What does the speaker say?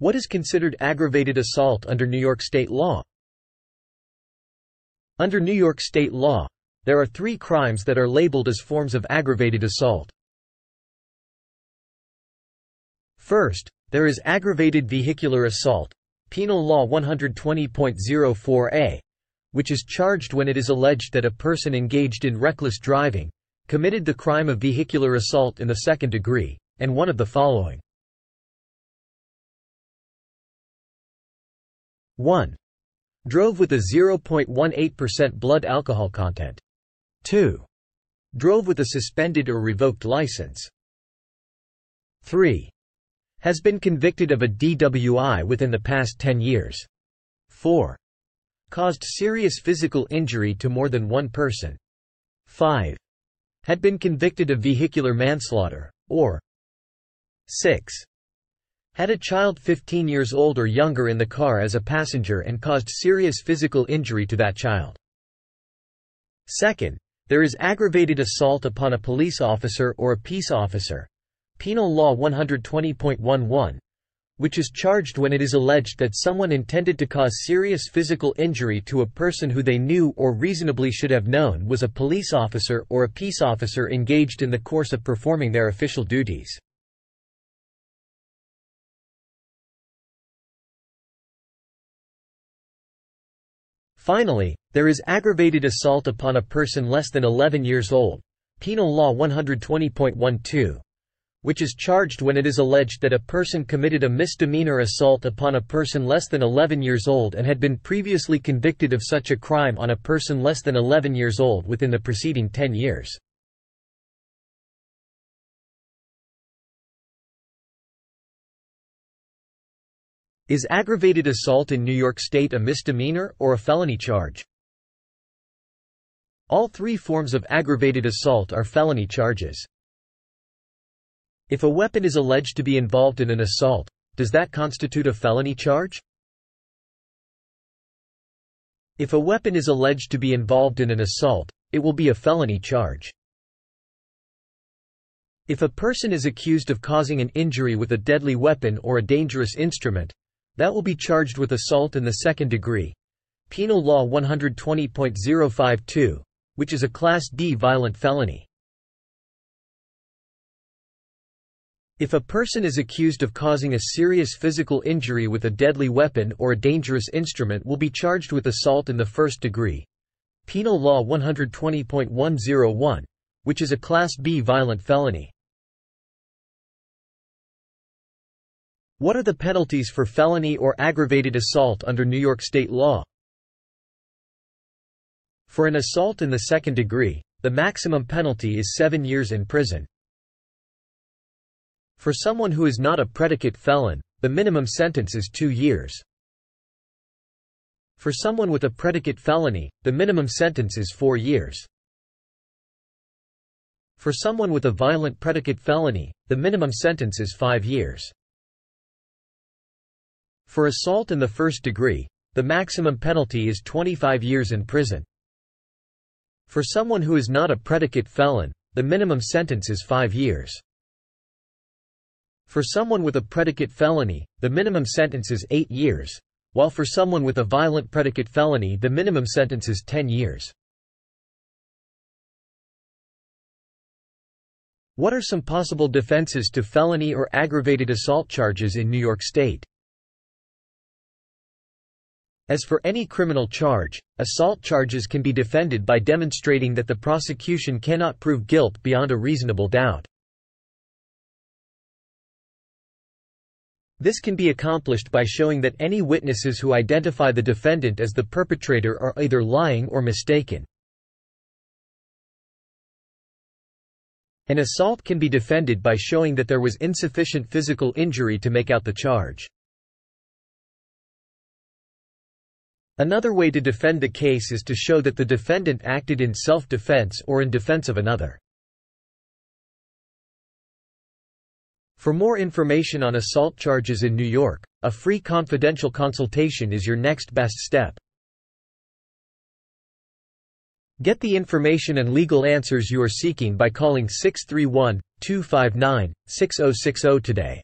What is considered aggravated assault under New York state law? Under New York state law, there are three crimes that are labeled as forms of aggravated assault. First, there is aggravated vehicular assault, Penal Law 120.04a, which is charged when it is alleged that a person engaged in reckless driving, committed the crime of vehicular assault in the second degree, and one of the following. 1. Drove with a 0.18% blood alcohol content. 2. Drove with a suspended or revoked license. 3. Has been convicted of a DWI within the past 10 years. 4. Caused serious physical injury to more than one person. 5. Had been convicted of vehicular manslaughter, or 6 had a child 15 years old or younger in the car as a passenger and caused serious physical injury to that child. Second, there is aggravated assault upon a police officer or a peace officer. Penal Law 120.11, which is charged when it is alleged that someone intended to cause serious physical injury to a person who they knew or reasonably should have known was a police officer or a peace officer engaged in the course of performing their official duties. Finally, there is aggravated assault upon a person less than 11 years old, Penal Law 120.12, which is charged when it is alleged that a person committed a misdemeanor assault upon a person less than 11 years old and had been previously convicted of such a crime on a person less than 11 years old within the preceding 10 years. Is aggravated assault in New York State a misdemeanor or a felony charge? All three forms of aggravated assault are felony charges. If a weapon is alleged to be involved in an assault, does that constitute a felony charge? If a weapon is alleged to be involved in an assault, it will be a felony charge. If a person is accused of causing an injury with a deadly weapon or a dangerous instrument, that will be charged with assault in the second degree. Penal Law 120.052, which is a Class D violent felony. If a person is accused of causing a serious physical injury with a deadly weapon or a dangerous instrument will be charged with assault in the first degree. Penal Law 120.101, which is a Class B violent felony. What are the penalties for felony or aggravated assault under New York state law? For an assault in the second degree, the maximum penalty is seven years in prison. For someone who is not a predicate felon, the minimum sentence is two years. For someone with a predicate felony, the minimum sentence is four years. For someone with a violent predicate felony, the minimum sentence is five years. For assault in the first degree, the maximum penalty is 25 years in prison. For someone who is not a predicate felon, the minimum sentence is 5 years. For someone with a predicate felony, the minimum sentence is 8 years, while for someone with a violent predicate felony the minimum sentence is 10 years. What are some possible defenses to felony or aggravated assault charges in New York State? As for any criminal charge, assault charges can be defended by demonstrating that the prosecution cannot prove guilt beyond a reasonable doubt. This can be accomplished by showing that any witnesses who identify the defendant as the perpetrator are either lying or mistaken. An assault can be defended by showing that there was insufficient physical injury to make out the charge. Another way to defend the case is to show that the defendant acted in self-defense or in defense of another. For more information on assault charges in New York, a free confidential consultation is your next best step. Get the information and legal answers you are seeking by calling 631 259 6060 today.